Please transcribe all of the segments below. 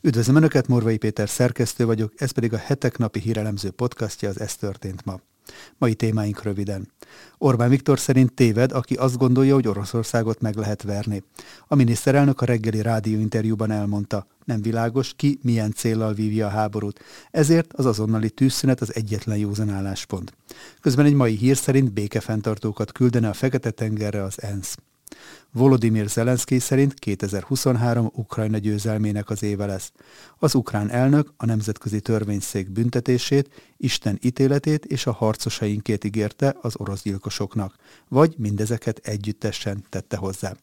Üdvözlöm Önöket, Morvai Péter szerkesztő vagyok, ez pedig a hetek napi hírelemző podcastja, az Ez történt ma. Mai témáink röviden. Orbán Viktor szerint téved, aki azt gondolja, hogy Oroszországot meg lehet verni. A miniszterelnök a reggeli rádióinterjúban elmondta, nem világos, ki milyen céllal vívja a háborút. Ezért az azonnali tűzszünet az egyetlen józan álláspont. Közben egy mai hír szerint békefenntartókat küldene a Fekete-tengerre az ENSZ. Volodymyr Zelenszky szerint 2023 Ukrajna győzelmének az éve lesz. Az ukrán elnök a Nemzetközi Törvényszék büntetését, Isten ítéletét és a harcosainkét ígérte az orosz gyilkosoknak, vagy mindezeket együttesen tette hozzá.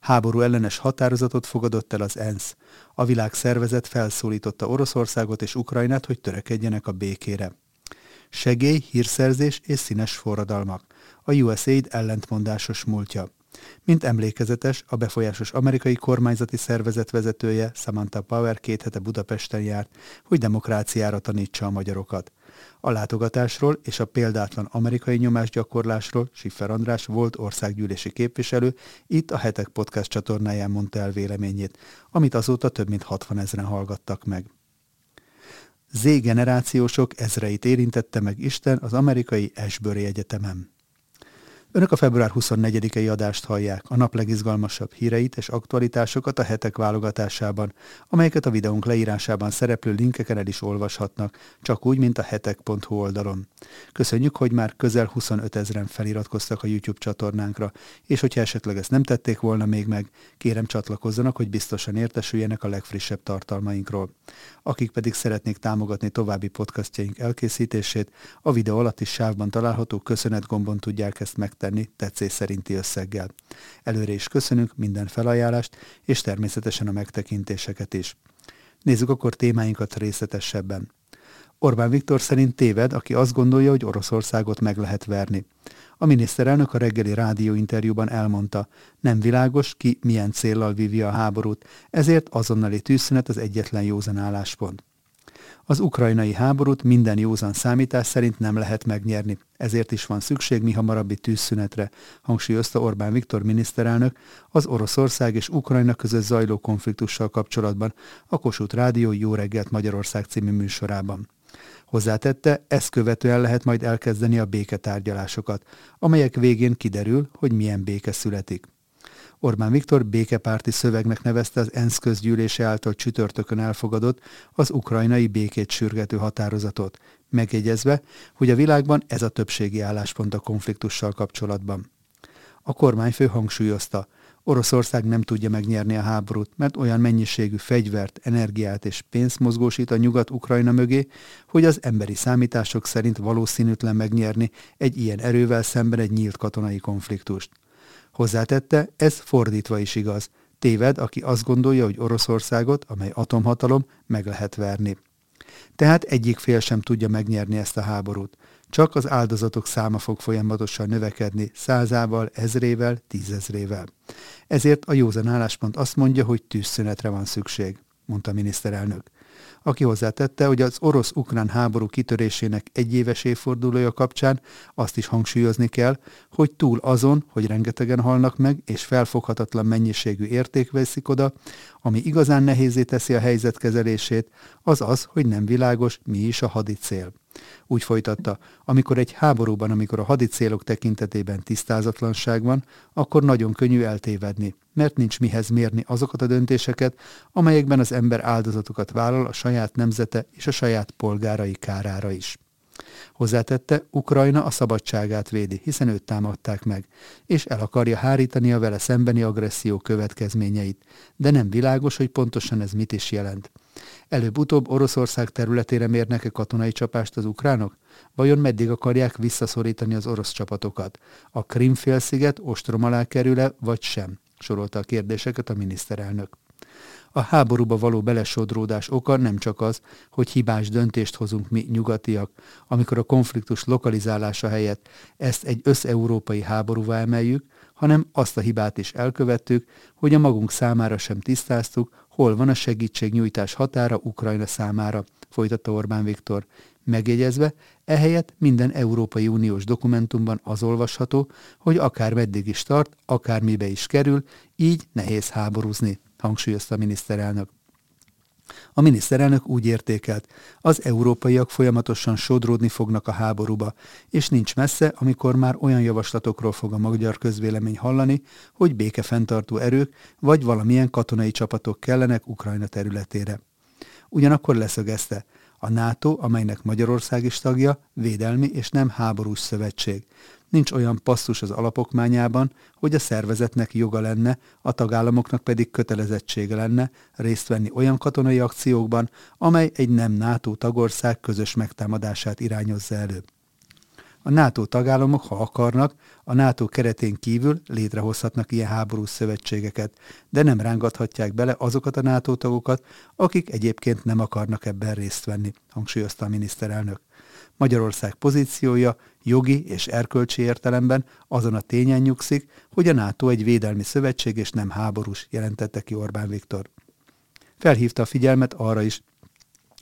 Háború ellenes határozatot fogadott el az ENSZ. A világszervezet felszólította Oroszországot és Ukrajnát, hogy törekedjenek a békére. Segély, hírszerzés és színes forradalmak. A USAID ellentmondásos múltja. Mint emlékezetes, a befolyásos amerikai kormányzati szervezet vezetője Samantha Power két hete Budapesten járt, hogy demokráciára tanítsa a magyarokat. A látogatásról és a példátlan amerikai nyomásgyakorlásról Siffer András volt országgyűlési képviselő, itt a Hetek Podcast csatornáján mondta el véleményét, amit azóta több mint 60 ezeren hallgattak meg. Z-generációsok ezreit érintette meg Isten az amerikai Ashbury Egyetemen. Önök a február 24-i adást hallják, a nap legizgalmasabb híreit és aktualitásokat a hetek válogatásában, amelyeket a videónk leírásában szereplő linkeken el is olvashatnak, csak úgy, mint a hetek.hu oldalon. Köszönjük, hogy már közel 25 ezeren feliratkoztak a YouTube csatornánkra, és hogyha esetleg ezt nem tették volna még meg, kérem csatlakozzanak, hogy biztosan értesüljenek a legfrissebb tartalmainkról. Akik pedig szeretnék támogatni további podcastjaink elkészítését, a videó alatti sávban található köszönet gombon tudják ezt meg megtenni tetszés szerinti összeggel. Előre is köszönünk minden felajánlást, és természetesen a megtekintéseket is. Nézzük akkor témáinkat részletesebben. Orbán Viktor szerint téved, aki azt gondolja, hogy Oroszországot meg lehet verni. A miniszterelnök a reggeli rádióinterjúban elmondta, nem világos, ki milyen céllal vívja a háborút, ezért azonnali tűzszünet az egyetlen józan álláspont. Az ukrajnai háborút minden józan számítás szerint nem lehet megnyerni, ezért is van szükség mi hamarabbi tűzszünetre, hangsúlyozta Orbán Viktor miniszterelnök az Oroszország és Ukrajna között zajló konfliktussal kapcsolatban a Kossuth Rádió Jó reggelt Magyarország című műsorában. Hozzátette, ezt követően lehet majd elkezdeni a béketárgyalásokat, amelyek végén kiderül, hogy milyen béke születik. Orbán Viktor békepárti szövegnek nevezte az ENSZ közgyűlése által csütörtökön elfogadott az ukrajnai békét sürgető határozatot, megjegyezve, hogy a világban ez a többségi álláspont a konfliktussal kapcsolatban. A kormányfő hangsúlyozta, Oroszország nem tudja megnyerni a háborút, mert olyan mennyiségű fegyvert, energiát és pénzt mozgósít a Nyugat-Ukrajna mögé, hogy az emberi számítások szerint valószínűtlen megnyerni egy ilyen erővel szemben egy nyílt katonai konfliktust. Hozzátette, ez fordítva is igaz. Téved, aki azt gondolja, hogy Oroszországot, amely atomhatalom, meg lehet verni. Tehát egyik fél sem tudja megnyerni ezt a háborút. Csak az áldozatok száma fog folyamatosan növekedni százával, ezrével, tízezrével. Ezért a józan álláspont azt mondja, hogy tűzszünetre van szükség, mondta miniszterelnök aki hozzátette, hogy az orosz-ukrán háború kitörésének egyéves évfordulója kapcsán azt is hangsúlyozni kell, hogy túl azon, hogy rengetegen halnak meg, és felfoghatatlan mennyiségű érték veszik oda, ami igazán nehézé teszi a helyzet kezelését, az az, hogy nem világos, mi is a hadi cél. Úgy folytatta, amikor egy háborúban, amikor a hadicélok tekintetében tisztázatlanság van, akkor nagyon könnyű eltévedni, mert nincs mihez mérni azokat a döntéseket, amelyekben az ember áldozatokat vállal a saját nemzete és a saját polgárai kárára is. Hozzátette, Ukrajna a szabadságát védi, hiszen őt támadták meg, és el akarja hárítani a vele szembeni agresszió következményeit, de nem világos, hogy pontosan ez mit is jelent. Előbb-utóbb Oroszország területére mérnek-e katonai csapást az ukránok? Vajon meddig akarják visszaszorítani az orosz csapatokat? A Krimfélsziget ostrom alá kerül-e, vagy sem? sorolta a kérdéseket a miniszterelnök. A háborúba való belesodródás oka nem csak az, hogy hibás döntést hozunk mi nyugatiak, amikor a konfliktus lokalizálása helyett ezt egy összeurópai háborúvá emeljük, hanem azt a hibát is elkövettük, hogy a magunk számára sem tisztáztuk, hol van a segítségnyújtás határa Ukrajna számára, folytatta Orbán Viktor, megjegyezve, ehelyett minden Európai Uniós dokumentumban az olvasható, hogy akár meddig is tart, akár mibe is kerül, így nehéz háborúzni, hangsúlyozta a miniszterelnök. A miniszterelnök úgy értékelt, az európaiak folyamatosan sodródni fognak a háborúba, és nincs messze, amikor már olyan javaslatokról fog a magyar közvélemény hallani, hogy békefenntartó erők vagy valamilyen katonai csapatok kellenek Ukrajna területére. Ugyanakkor leszögezte, a NATO, amelynek Magyarország is tagja, védelmi és nem háborús szövetség. Nincs olyan passzus az alapokmányában, hogy a szervezetnek joga lenne, a tagállamoknak pedig kötelezettsége lenne részt venni olyan katonai akciókban, amely egy nem NATO tagország közös megtámadását irányozza elő. A NATO tagállamok, ha akarnak, a NATO keretén kívül létrehozhatnak ilyen háborús szövetségeket, de nem rángathatják bele azokat a NATO tagokat, akik egyébként nem akarnak ebben részt venni, hangsúlyozta a miniszterelnök. Magyarország pozíciója jogi és erkölcsi értelemben azon a tényen nyugszik, hogy a NATO egy védelmi szövetség és nem háborús, jelentette ki Orbán Viktor. Felhívta a figyelmet arra is,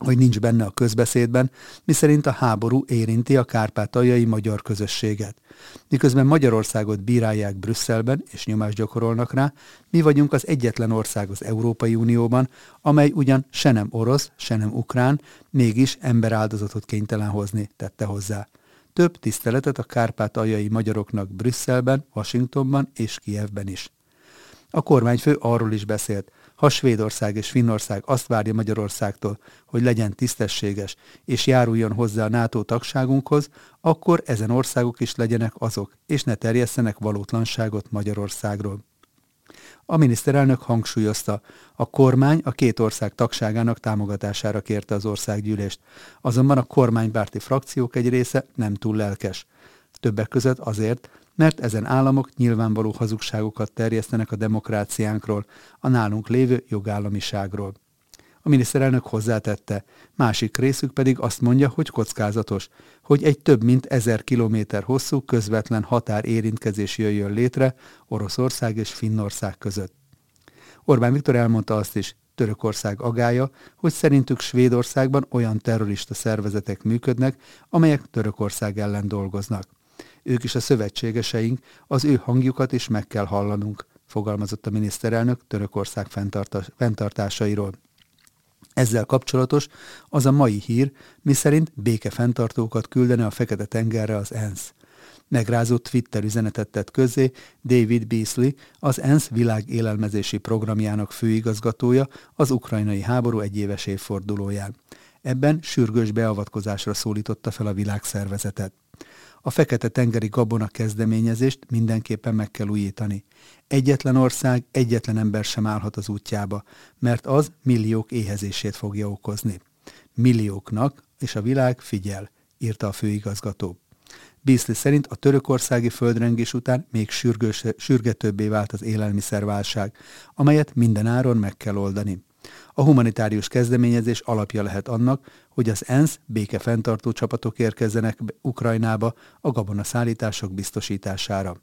hogy nincs benne a közbeszédben, miszerint a háború érinti a kárpátaljai magyar közösséget. Miközben Magyarországot bírálják Brüsszelben és nyomást gyakorolnak rá, mi vagyunk az egyetlen ország az Európai Unióban, amely ugyan se nem orosz, se nem ukrán, mégis emberáldozatot kénytelen hozni, tette hozzá. Több tiszteletet a kárpátaljai magyaroknak Brüsszelben, Washingtonban és Kievben is. A kormányfő arról is beszélt, ha Svédország és Finnország azt várja Magyarországtól, hogy legyen tisztességes és járuljon hozzá a NATO tagságunkhoz, akkor ezen országok is legyenek azok, és ne terjesszenek valótlanságot Magyarországról. A miniszterelnök hangsúlyozta, a kormány a két ország tagságának támogatására kérte az országgyűlést, azonban a kormánybárti frakciók egy része nem túl lelkes. Többek között azért, mert ezen államok nyilvánvaló hazugságokat terjesztenek a demokráciánkról, a nálunk lévő jogállamiságról. A miniszterelnök hozzátette, másik részük pedig azt mondja, hogy kockázatos, hogy egy több mint ezer kilométer hosszú közvetlen határ érintkezés jöjjön létre Oroszország és Finnország között. Orbán Viktor elmondta azt is, Törökország agája, hogy szerintük Svédországban olyan terrorista szervezetek működnek, amelyek Törökország ellen dolgoznak. Ők is a szövetségeseink, az ő hangjukat is meg kell hallanunk, fogalmazott a miniszterelnök Törökország fenntartásairól. Ezzel kapcsolatos az a mai hír, miszerint békefenntartókat küldene a Fekete-tengerre az ENSZ. Megrázó Twitter üzenetet tett közzé David Beasley, az ENSZ világélelmezési programjának főigazgatója az ukrajnai háború egyéves évfordulóján. Ebben sürgős beavatkozásra szólította fel a világszervezetet. A Fekete-tengeri gabona kezdeményezést mindenképpen meg kell újítani. Egyetlen ország, egyetlen ember sem állhat az útjába, mert az milliók éhezését fogja okozni. Millióknak, és a világ figyel, írta a főigazgató. Beasley szerint a törökországi földrengés után még sürgős, sürgetőbbé vált az élelmiszerválság, amelyet minden áron meg kell oldani. A humanitárius kezdeményezés alapja lehet annak, hogy az ENSZ békefenntartó csapatok érkezzenek Ukrajnába a gabonaszállítások biztosítására.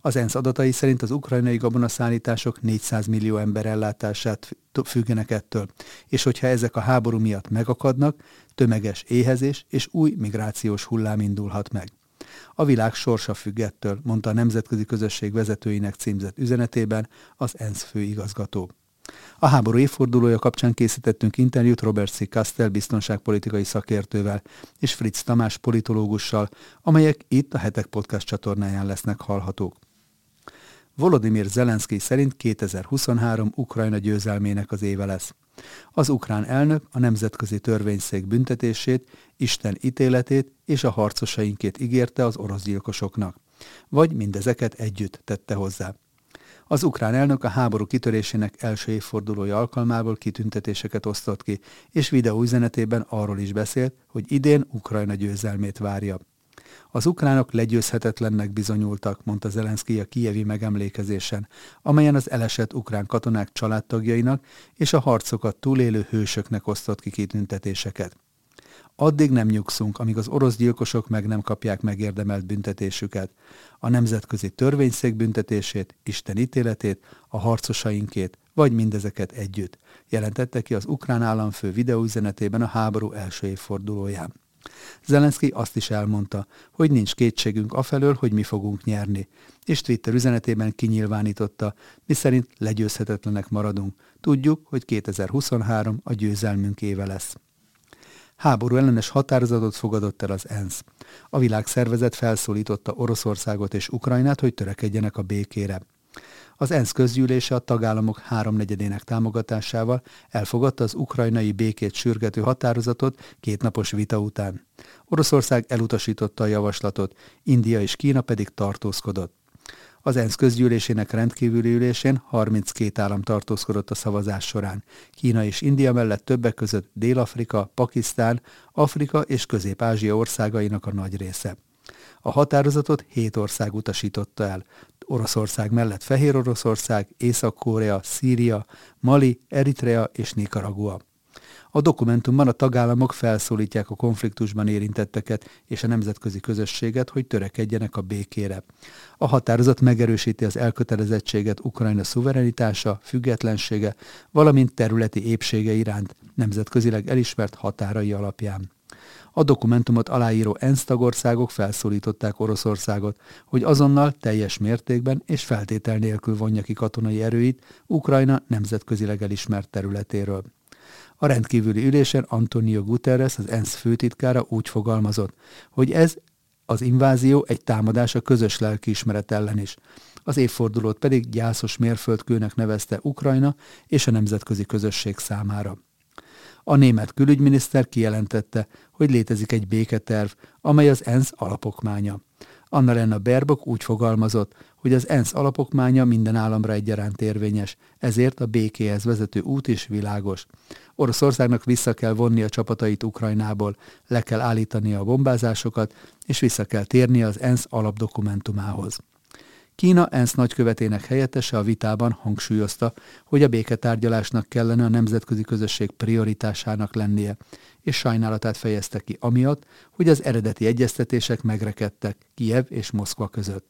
Az ENSZ adatai szerint az ukrajnai gabonaszállítások 400 millió ember ellátását függenek ettől, és hogyha ezek a háború miatt megakadnak, tömeges éhezés és új migrációs hullám indulhat meg. A világ sorsa függ ettől, mondta a nemzetközi közösség vezetőinek címzett üzenetében az ENSZ főigazgató. A háború évfordulója kapcsán készítettünk interjút Robert C. Castell biztonságpolitikai szakértővel és Fritz Tamás politológussal, amelyek itt a Hetek Podcast csatornáján lesznek hallhatók. Volodymyr Zelenszky szerint 2023 Ukrajna győzelmének az éve lesz. Az ukrán elnök a nemzetközi törvényszék büntetését, Isten ítéletét és a harcosainkét ígérte az orosz gyilkosoknak. Vagy mindezeket együtt tette hozzá. Az ukrán elnök a háború kitörésének első évfordulója alkalmából kitüntetéseket osztott ki, és videóüzenetében arról is beszélt, hogy idén Ukrajna győzelmét várja. Az ukránok legyőzhetetlennek bizonyultak, mondta Zelenszky a kijevi megemlékezésen, amelyen az elesett ukrán katonák családtagjainak és a harcokat túlélő hősöknek osztott ki kitüntetéseket. Addig nem nyugszunk, amíg az orosz gyilkosok meg nem kapják megérdemelt büntetésüket. A nemzetközi törvényszék büntetését, Isten ítéletét, a harcosainkét, vagy mindezeket együtt, jelentette ki az ukrán államfő videóüzenetében a háború első évfordulóján. Zelenszky azt is elmondta, hogy nincs kétségünk afelől, hogy mi fogunk nyerni, és Twitter üzenetében kinyilvánította, miszerint legyőzhetetlenek maradunk. Tudjuk, hogy 2023 a győzelmünk éve lesz. Háború ellenes határozatot fogadott el az ENSZ. A világszervezet felszólította Oroszországot és Ukrajnát, hogy törekedjenek a békére. Az ENSZ közgyűlése a tagállamok háromnegyedének támogatásával elfogadta az ukrajnai békét sürgető határozatot kétnapos vita után. Oroszország elutasította a javaslatot, India és Kína pedig tartózkodott. Az ENSZ közgyűlésének rendkívüli ülésén 32 állam tartózkodott a szavazás során. Kína és India mellett többek között Dél-Afrika, Pakisztán, Afrika és Közép-Ázsia országainak a nagy része. A határozatot hét ország utasította el. Oroszország mellett Fehér Oroszország, Észak-Korea, Szíria, Mali, Eritrea és Nicaragua. A dokumentumban a tagállamok felszólítják a konfliktusban érintetteket és a nemzetközi közösséget, hogy törekedjenek a békére. A határozat megerősíti az elkötelezettséget Ukrajna szuverenitása, függetlensége, valamint területi épsége iránt nemzetközileg elismert határai alapján. A dokumentumot aláíró ENSZ tagországok felszólították Oroszországot, hogy azonnal teljes mértékben és feltétel nélkül vonja ki katonai erőit Ukrajna nemzetközileg elismert területéről. A rendkívüli ülésen Antonio Guterres, az ENSZ főtitkára úgy fogalmazott, hogy ez az invázió egy támadás a közös lelkiismeret ellen is. Az évfordulót pedig gyászos mérföldkőnek nevezte Ukrajna és a nemzetközi közösség számára. A német külügyminiszter kijelentette, hogy létezik egy béketerv, amely az ENSZ alapokmánya. Annalena Berbok úgy fogalmazott, hogy az ENSZ alapokmánya minden államra egyaránt érvényes, ezért a békéhez vezető út is világos. Oroszországnak vissza kell vonni a csapatait Ukrajnából, le kell állítani a bombázásokat, és vissza kell térni az ENSZ alapdokumentumához. Kína ENSZ nagykövetének helyettese a vitában hangsúlyozta, hogy a béketárgyalásnak kellene a nemzetközi közösség prioritásának lennie, és sajnálatát fejezte ki amiatt, hogy az eredeti egyeztetések megrekedtek Kiev és Moszkva között.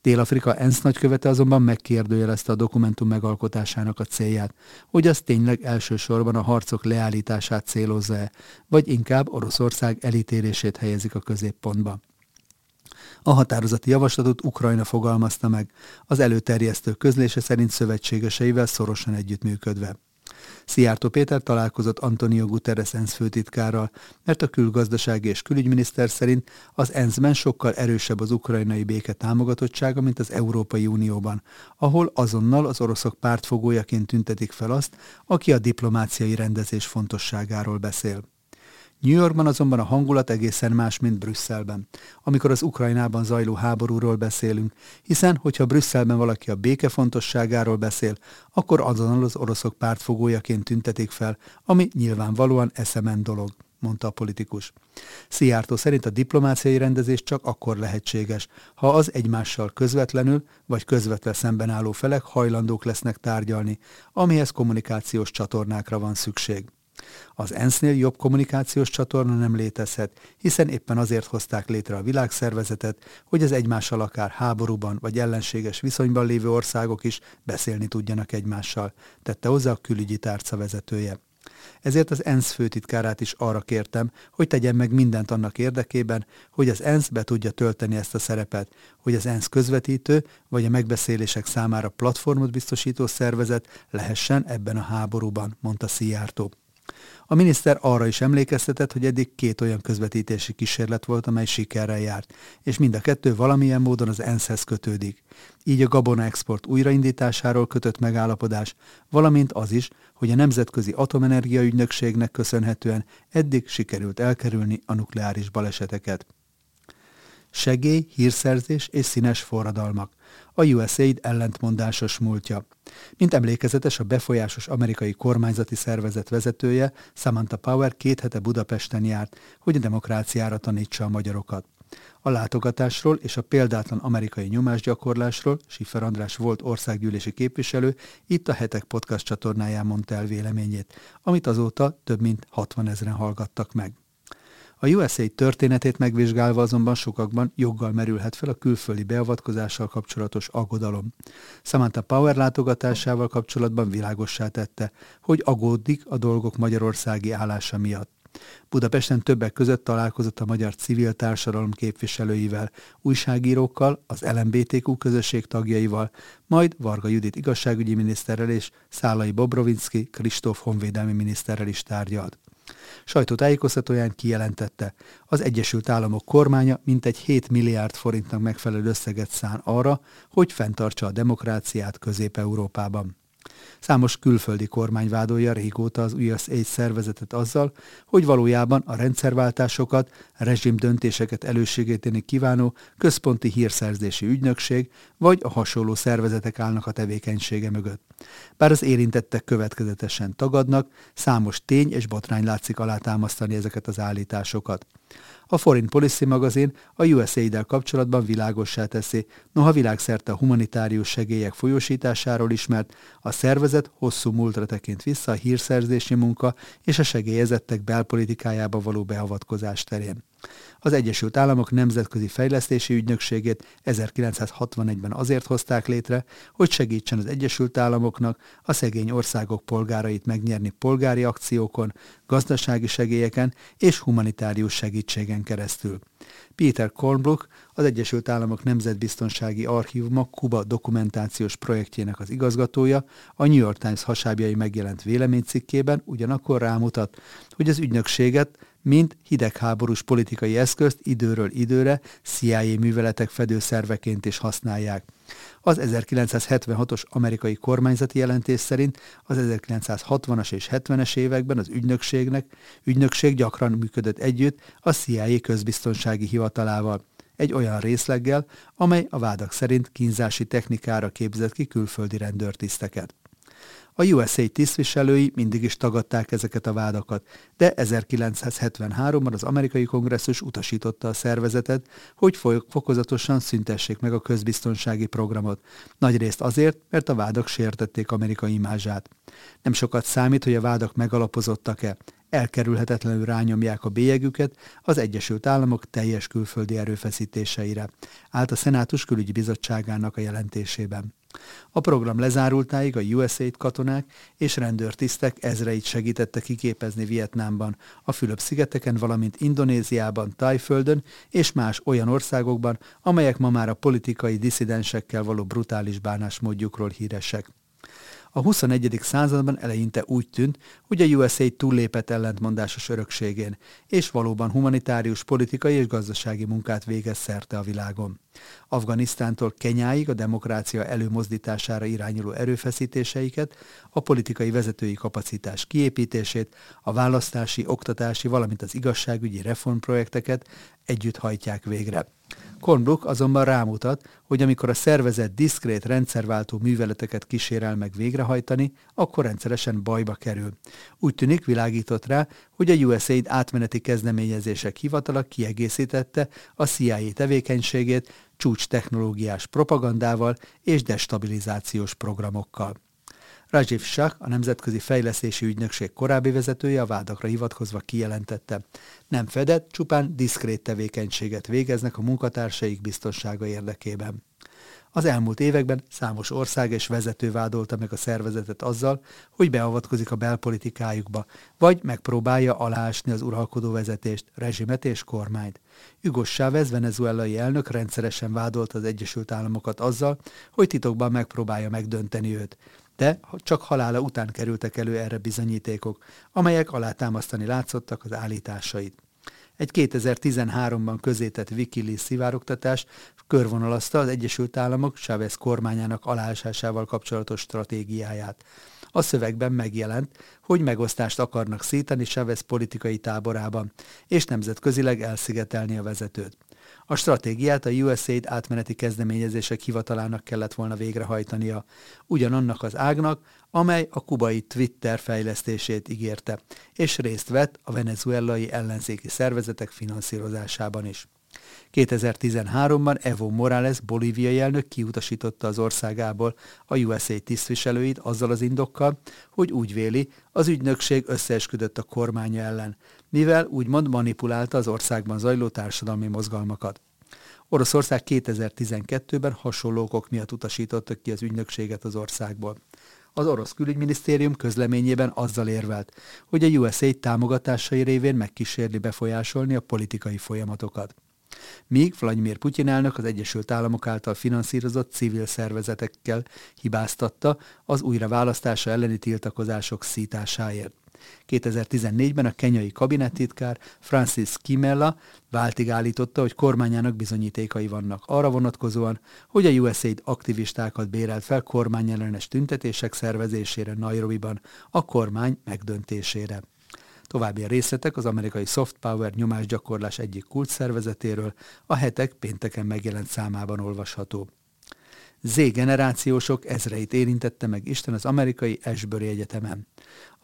Dél-Afrika ENSZ nagykövete azonban megkérdőjelezte a dokumentum megalkotásának a célját, hogy az tényleg elsősorban a harcok leállítását célozza-e, vagy inkább Oroszország elítélését helyezik a középpontba. A határozati javaslatot Ukrajna fogalmazta meg, az előterjesztő közlése szerint szövetségeseivel szorosan együttműködve. Szijjártó Péter találkozott Antonio Guterres ENSZ főtitkárral, mert a külgazdasági és külügyminiszter szerint az ENSZ-ben sokkal erősebb az ukrajnai béke támogatottsága, mint az Európai Unióban, ahol azonnal az oroszok pártfogójaként tüntetik fel azt, aki a diplomáciai rendezés fontosságáról beszél. New Yorkban azonban a hangulat egészen más, mint Brüsszelben, amikor az Ukrajnában zajló háborúról beszélünk, hiszen, hogyha Brüsszelben valaki a béke fontosságáról beszél, akkor azonnal az oroszok pártfogójaként tüntetik fel, ami nyilvánvalóan eszemen dolog mondta a politikus. Szijjártó szerint a diplomáciai rendezés csak akkor lehetséges, ha az egymással közvetlenül vagy közvetve szemben álló felek hajlandók lesznek tárgyalni, amihez kommunikációs csatornákra van szükség. Az ENSZ-nél jobb kommunikációs csatorna nem létezhet, hiszen éppen azért hozták létre a világszervezetet, hogy az egymással akár háborúban vagy ellenséges viszonyban lévő országok is beszélni tudjanak egymással, tette hozzá a külügyi tárca vezetője. Ezért az ENSZ főtitkárát is arra kértem, hogy tegyen meg mindent annak érdekében, hogy az ENSZ be tudja tölteni ezt a szerepet, hogy az ENSZ közvetítő vagy a megbeszélések számára platformot biztosító szervezet lehessen ebben a háborúban, mondta Szijjártó. A miniszter arra is emlékeztetett, hogy eddig két olyan közvetítési kísérlet volt, amely sikerrel járt, és mind a kettő valamilyen módon az ENSZ-hez kötődik. Így a gabona export újraindításáról kötött megállapodás, valamint az is, hogy a Nemzetközi Atomenergia Ügynökségnek köszönhetően eddig sikerült elkerülni a nukleáris baleseteket. Segély, hírszerzés és színes forradalmak a USAID ellentmondásos múltja. Mint emlékezetes, a befolyásos amerikai kormányzati szervezet vezetője, Samantha Power két hete Budapesten járt, hogy a demokráciára tanítsa a magyarokat. A látogatásról és a példátlan amerikai nyomásgyakorlásról Sifer András volt országgyűlési képviselő itt a Hetek podcast csatornáján mondta el véleményét, amit azóta több mint 60 ezeren hallgattak meg. A USA történetét megvizsgálva azonban sokakban joggal merülhet fel a külföldi beavatkozással kapcsolatos aggodalom. Samantha Power látogatásával kapcsolatban világossá tette, hogy aggódik a dolgok magyarországi állása miatt. Budapesten többek között találkozott a magyar civil társadalom képviselőivel, újságírókkal, az LMBTQ közösség tagjaival, majd Varga Judit igazságügyi miniszterrel és Szálai Bobrovinski Kristóf honvédelmi miniszterrel is tárgyalt. Sajtótájékoztatóján kijelentette, az Egyesült Államok kormánya mintegy 7 milliárd forintnak megfelelő összeget szán arra, hogy fenntartsa a demokráciát Közép-Európában. Számos külföldi kormány vádolja régóta az USAID szervezetet azzal, hogy valójában a rendszerváltásokat, rezsim döntéseket elősegíteni kívánó központi hírszerzési ügynökség vagy a hasonló szervezetek állnak a tevékenysége mögött. Bár az érintettek következetesen tagadnak, számos tény és botrány látszik alátámasztani ezeket az állításokat. A Foreign Policy magazin a USAID-del kapcsolatban világossá teszi, noha világszerte a humanitárius segélyek folyósításáról ismert, a szervezet hosszú múltra tekint vissza a hírszerzési munka és a segélyezettek belpolitikájába való beavatkozás terén. Az Egyesült Államok Nemzetközi Fejlesztési Ügynökségét 1961-ben azért hozták létre, hogy segítsen az Egyesült Államoknak a szegény országok polgárait megnyerni polgári akciókon, gazdasági segélyeken és humanitárius segítségen keresztül. Peter Kornbrook, az Egyesült Államok Nemzetbiztonsági Archívuma Kuba dokumentációs projektjének az igazgatója, a New York Times hasábjai megjelent véleménycikkében ugyanakkor rámutat, hogy az ügynökséget mint hidegháborús politikai eszközt időről időre CIA műveletek fedőszerveként is használják. Az 1976-os amerikai kormányzati jelentés szerint az 1960-as és 70-es években az ügynökségnek ügynökség gyakran működött együtt a CIA közbiztonsági hivatalával egy olyan részleggel, amely a vádak szerint kínzási technikára képzett ki külföldi rendőrtiszteket. A USA tisztviselői mindig is tagadták ezeket a vádakat, de 1973-ban az amerikai kongresszus utasította a szervezetet, hogy fokozatosan szüntessék meg a közbiztonsági programot. Nagyrészt azért, mert a vádak sértették amerikai imázsát. Nem sokat számít, hogy a vádak megalapozottak-e elkerülhetetlenül rányomják a bélyegüket az Egyesült Államok teljes külföldi erőfeszítéseire, állt a Szenátus Külügyi Bizottságának a jelentésében. A program lezárultáig a USAID katonák és rendőrtisztek ezreit segítette kiképezni Vietnámban, a Fülöp-szigeteken, valamint Indonéziában, Tájföldön és más olyan országokban, amelyek ma már a politikai disszidensekkel való brutális bánásmódjukról híresek. A 21. században eleinte úgy tűnt, hogy a USA túllépett ellentmondásos örökségén, és valóban humanitárius, politikai és gazdasági munkát végez szerte a világon. Afganisztántól Kenyáig a demokrácia előmozdítására irányuló erőfeszítéseiket, a politikai vezetői kapacitás kiépítését, a választási, oktatási, valamint az igazságügyi reformprojekteket együtt hajtják végre. Kornbrook azonban rámutat, hogy amikor a szervezet diszkrét rendszerváltó műveleteket kísérel meg végrehajtani, akkor rendszeresen bajba kerül. Úgy tűnik, világított rá, hogy a USAID átmeneti kezdeményezések hivatala kiegészítette a CIA tevékenységét csúcs technológiás propagandával és destabilizációs programokkal. Rajiv Shah, a Nemzetközi Fejlesztési Ügynökség korábbi vezetője a vádakra hivatkozva kijelentette. Nem fedett, csupán diszkrét tevékenységet végeznek a munkatársaik biztonsága érdekében. Az elmúlt években számos ország és vezető vádolta meg a szervezetet azzal, hogy beavatkozik a belpolitikájukba, vagy megpróbálja aláásni az uralkodó vezetést, rezsimet és kormányt. Hugo Chávez venezuelai elnök rendszeresen vádolta az Egyesült Államokat azzal, hogy titokban megpróbálja megdönteni őt de csak halála után kerültek elő erre bizonyítékok, amelyek alátámasztani látszottak az állításait. Egy 2013-ban közétett Wikileaks szivárogtatás körvonalazta az Egyesült Államok Chávez kormányának aláásásával kapcsolatos stratégiáját. A szövegben megjelent, hogy megosztást akarnak szítani Chávez politikai táborában, és nemzetközileg elszigetelni a vezetőt. A stratégiát a USAID átmeneti kezdeményezések hivatalának kellett volna végrehajtania, ugyanannak az ágnak, amely a kubai Twitter fejlesztését ígérte, és részt vett a venezuelai ellenzéki szervezetek finanszírozásában is. 2013-ban Evo Morales bolíviai elnök kiutasította az országából a USA tisztviselőit azzal az indokkal, hogy úgy véli, az ügynökség összeesküdött a kormánya ellen, mivel úgymond manipulálta az országban zajló társadalmi mozgalmakat. Oroszország 2012-ben hasonló okok miatt utasítottak ki az ügynökséget az országból. Az orosz külügyminisztérium közleményében azzal érvelt, hogy a USA támogatásai révén megkísérli befolyásolni a politikai folyamatokat. Míg Vladimir Putyin elnök az Egyesült Államok által finanszírozott civil szervezetekkel hibáztatta az újraválasztása elleni tiltakozások szításáért. 2014-ben a kenyai kabinettitkár Francis Kimella váltig állította, hogy kormányának bizonyítékai vannak arra vonatkozóan, hogy a USAID aktivistákat bérelt fel kormányellenes tüntetések szervezésére Nairobiban a kormány megdöntésére. További részletek az amerikai Soft Power nyomásgyakorlás egyik kult szervezetéről a hetek pénteken megjelent számában olvasható. Z-generációsok ezreit érintette meg Isten az amerikai Ashbury Egyetemen.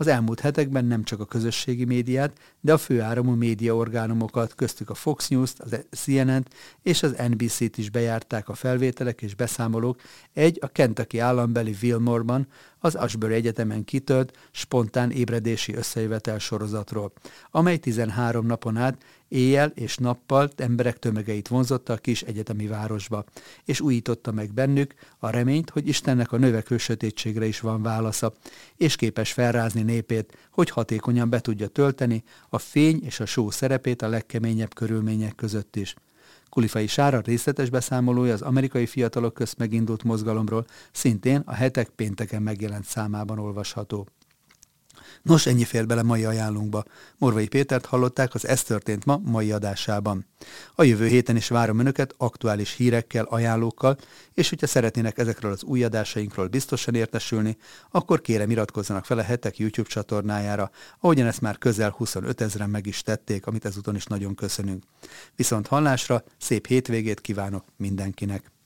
Az elmúlt hetekben nem csak a közösségi médiát, de a főáramú médiaorgánumokat, köztük a Fox News-t, az CNN-t és az NBC-t is bejárták a felvételek és beszámolók egy a Kentucky állambeli Wilmore-ban, az Ashbury Egyetemen kitölt, spontán ébredési összejövetel sorozatról, amely 13 napon át éjjel és nappal emberek tömegeit vonzotta a kis egyetemi városba, és újította meg bennük a reményt, hogy Istennek a növekvő sötétségre is van válasza, és képes felrázni népét, hogy hatékonyan be tudja tölteni a fény és a só szerepét a legkeményebb körülmények között is. Kulifai Sára részletes beszámolója az amerikai fiatalok közt megindult mozgalomról szintén a hetek pénteken megjelent számában olvasható. Nos, ennyi fér bele mai ajánlunkba. Morvai Pétert hallották az Ez történt ma mai adásában. A jövő héten is várom Önöket aktuális hírekkel, ajánlókkal, és hogyha szeretnének ezekről az új adásainkról biztosan értesülni, akkor kérem iratkozzanak fel a hetek YouTube csatornájára, ahogyan ezt már közel 25 ezeren meg is tették, amit ezúton is nagyon köszönünk. Viszont hallásra, szép hétvégét kívánok mindenkinek!